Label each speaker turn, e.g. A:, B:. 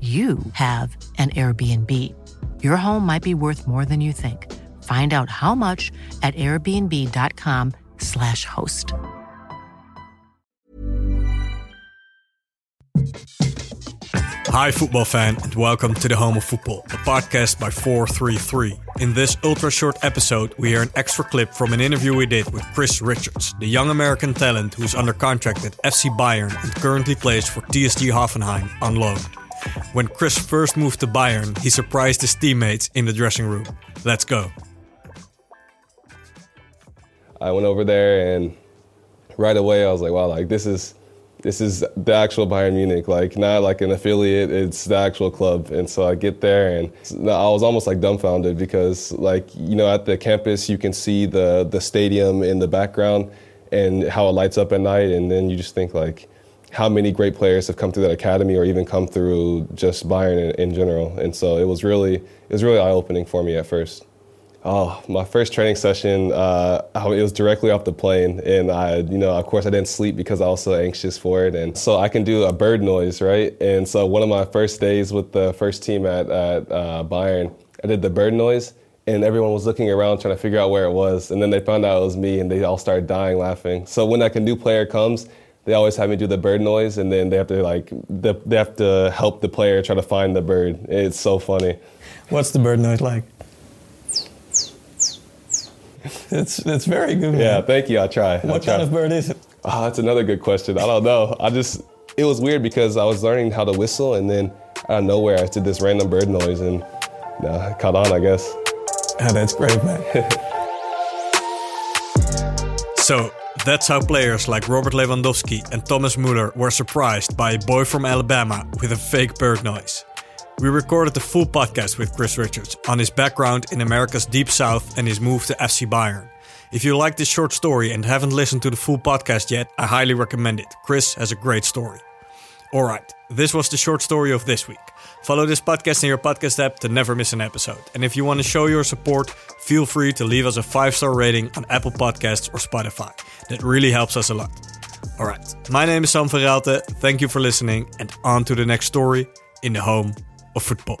A: you have an Airbnb. Your home might be worth more than you think. Find out how much at airbnb.com/slash host.
B: Hi, football fan, and welcome to the Home of Football, a podcast by 433. In this ultra short episode, we hear an extra clip from an interview we did with Chris Richards, the young American talent who's under contract at FC Bayern and currently plays for TSG Hoffenheim on loan. When Chris first moved to Bayern, he surprised his teammates in the dressing room. Let's go.
C: I went over there and right away I was like, wow, like this is this is the actual Bayern Munich, like not like an affiliate, it's the actual club. And so I get there and I was almost like dumbfounded because like, you know, at the campus you can see the the stadium in the background and how it lights up at night and then you just think like how many great players have come through that academy or even come through just Bayern in, in general. And so it was really it was really eye opening for me at first. Oh, my first training session, uh, it was directly off the plane, and I, you know, of course, I didn't sleep because I was so anxious for it, and so I can do a bird noise, right? And so one of my first days with the first team at, at uh, Bayern, I did the bird noise, and everyone was looking around trying to figure out where it was, and then they found out it was me, and they all started dying laughing. So when that can do player comes, they always have me do the bird noise, and then they have to like they have to help the player try to find the bird. It's so funny.
D: What's the bird noise like? It's it's very good. Man.
C: Yeah, thank you. I try.
D: What
C: try.
D: kind of bird is it?
C: Oh, that's another good question. I don't know. I just it was weird because I was learning how to whistle, and then out of nowhere I did this random bird noise, and uh, caught on, I guess.
D: Oh, that's great, man.
B: so that's how players like Robert Lewandowski and Thomas Muller were surprised by a boy from Alabama with a fake bird noise. We recorded the full podcast with Chris Richards on his background in America's Deep South and his move to FC Bayern. If you like this short story and haven't listened to the full podcast yet, I highly recommend it. Chris has a great story. Alright, this was the short story of this week. Follow this podcast in your podcast app to never miss an episode. And if you want to show your support, feel free to leave us a five star rating on Apple Podcasts or Spotify. That really helps us a lot. Alright, my name is Sam Verraalte. Thank you for listening, and on to the next story in the home of football.